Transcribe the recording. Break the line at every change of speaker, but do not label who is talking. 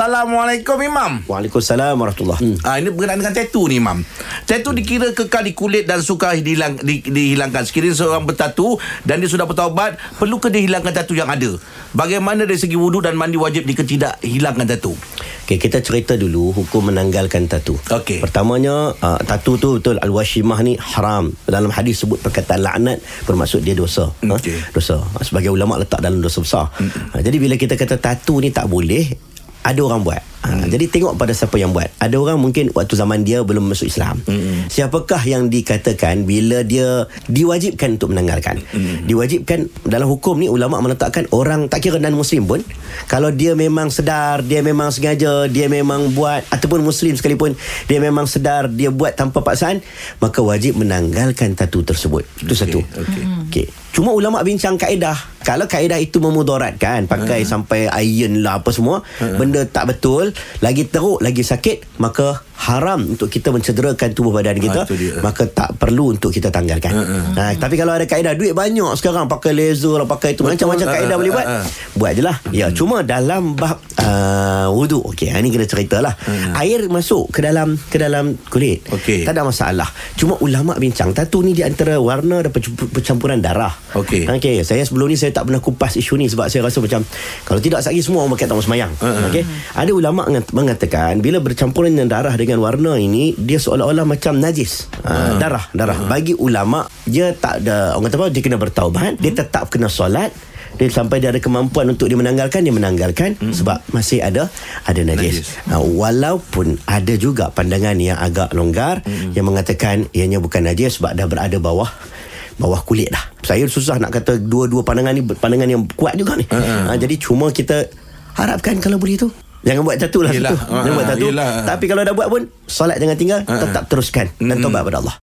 Assalamualaikum Imam.
Waalaikumsalam warahmatullahi. Hmm.
Ah ini berkenaan dengan tattoo ni Imam. Tattoo dikira kekal di kulit dan suka dihilang, di, dihilangkan. Sekiranya seorang bertatu dan dia sudah bertaubat, perlu ke dia hilangkan tattoo yang ada? Bagaimana dari segi wuduk dan mandi wajib jika tidak hilangkan tattoo?
Okey, kita cerita dulu hukum menanggalkan tatu.
Okey.
Pertamanya, uh, tatu tu betul al-washimah ni haram. Dalam hadis sebut perkataan laknat bermaksud dia dosa. Ha?
Okey.
Dosa. Sebagai ulama letak dalam dosa besar. Ha, jadi bila kita kata tatu ni tak boleh, ada orang buat. Ha, Jadi tengok pada siapa yang buat. Ada orang mungkin waktu zaman dia belum masuk Islam.
Hmm.
Siapakah yang dikatakan bila dia diwajibkan untuk menanggalkan?
Hmm.
Diwajibkan dalam hukum ni ulama meletakkan orang tak kira non muslim pun kalau dia memang sedar, dia memang sengaja, dia memang buat ataupun muslim sekalipun dia memang sedar dia buat tanpa paksaan, maka wajib menanggalkan tatu tersebut. Itu satu.
okey.
Okey. Cuma ulama bincang kaedah. Kalau kaedah itu memudaratkan, pakai sampai iron lah apa semua, benda tak betul, lagi teruk, lagi sakit, maka haram untuk kita mencederakan tubuh badan kita,
itu dia.
maka tak perlu untuk kita tanggalkan. Ha, tapi kalau ada kaedah duit banyak sekarang pakai laser lah, pakai itu macam-macam
Ha,
kaedah
ha,
boleh
ha,
buat.
ha.
Buat je lah. Ya, cuma dalam bab uh, wuduk. Okey, ha, ini kena ceritalah. Air masuk ke dalam ke dalam kulit.
Okey.
Tak ada masalah. Cuma ulama bincang tatu ni di antara warna dan percamp- percampuran darah.
Okey.
Okey, saya sebelum ni saya tak pernah kupas isu ni sebab saya rasa macam kalau tidak sehari semua orang pakai tak mau semayang.
Ha,
Okey. Ada ulama ngat- mengatakan bila bercampuran dengan darah dengan warna ini dia seolah-olah macam najis. Ha, darah, darah. Bagi ulama dia tak ada orang kata apa dia kena bertaubat, dia tetap kena solat dia sampai dia ada kemampuan untuk dia menanggalkan dia menanggalkan hmm. sebab masih ada ada najis.
Najis.
Ha, walaupun ada juga pandangan yang agak longgar hmm. yang mengatakan ianya bukan najis sebab dah berada bawah bawah kulit dah. Saya susah nak kata dua-dua pandangan ni pandangan yang kuat juga ni.
Ha,
Ha, jadi cuma kita harapkan kalau boleh tu Jangan buat tatu lah
Yelah.
satu.
Ha,
Jangan buat tatu.
yelah.
Tapi kalau dah buat pun solat jangan tinggal, tetap teruskan dan tobat pada Allah.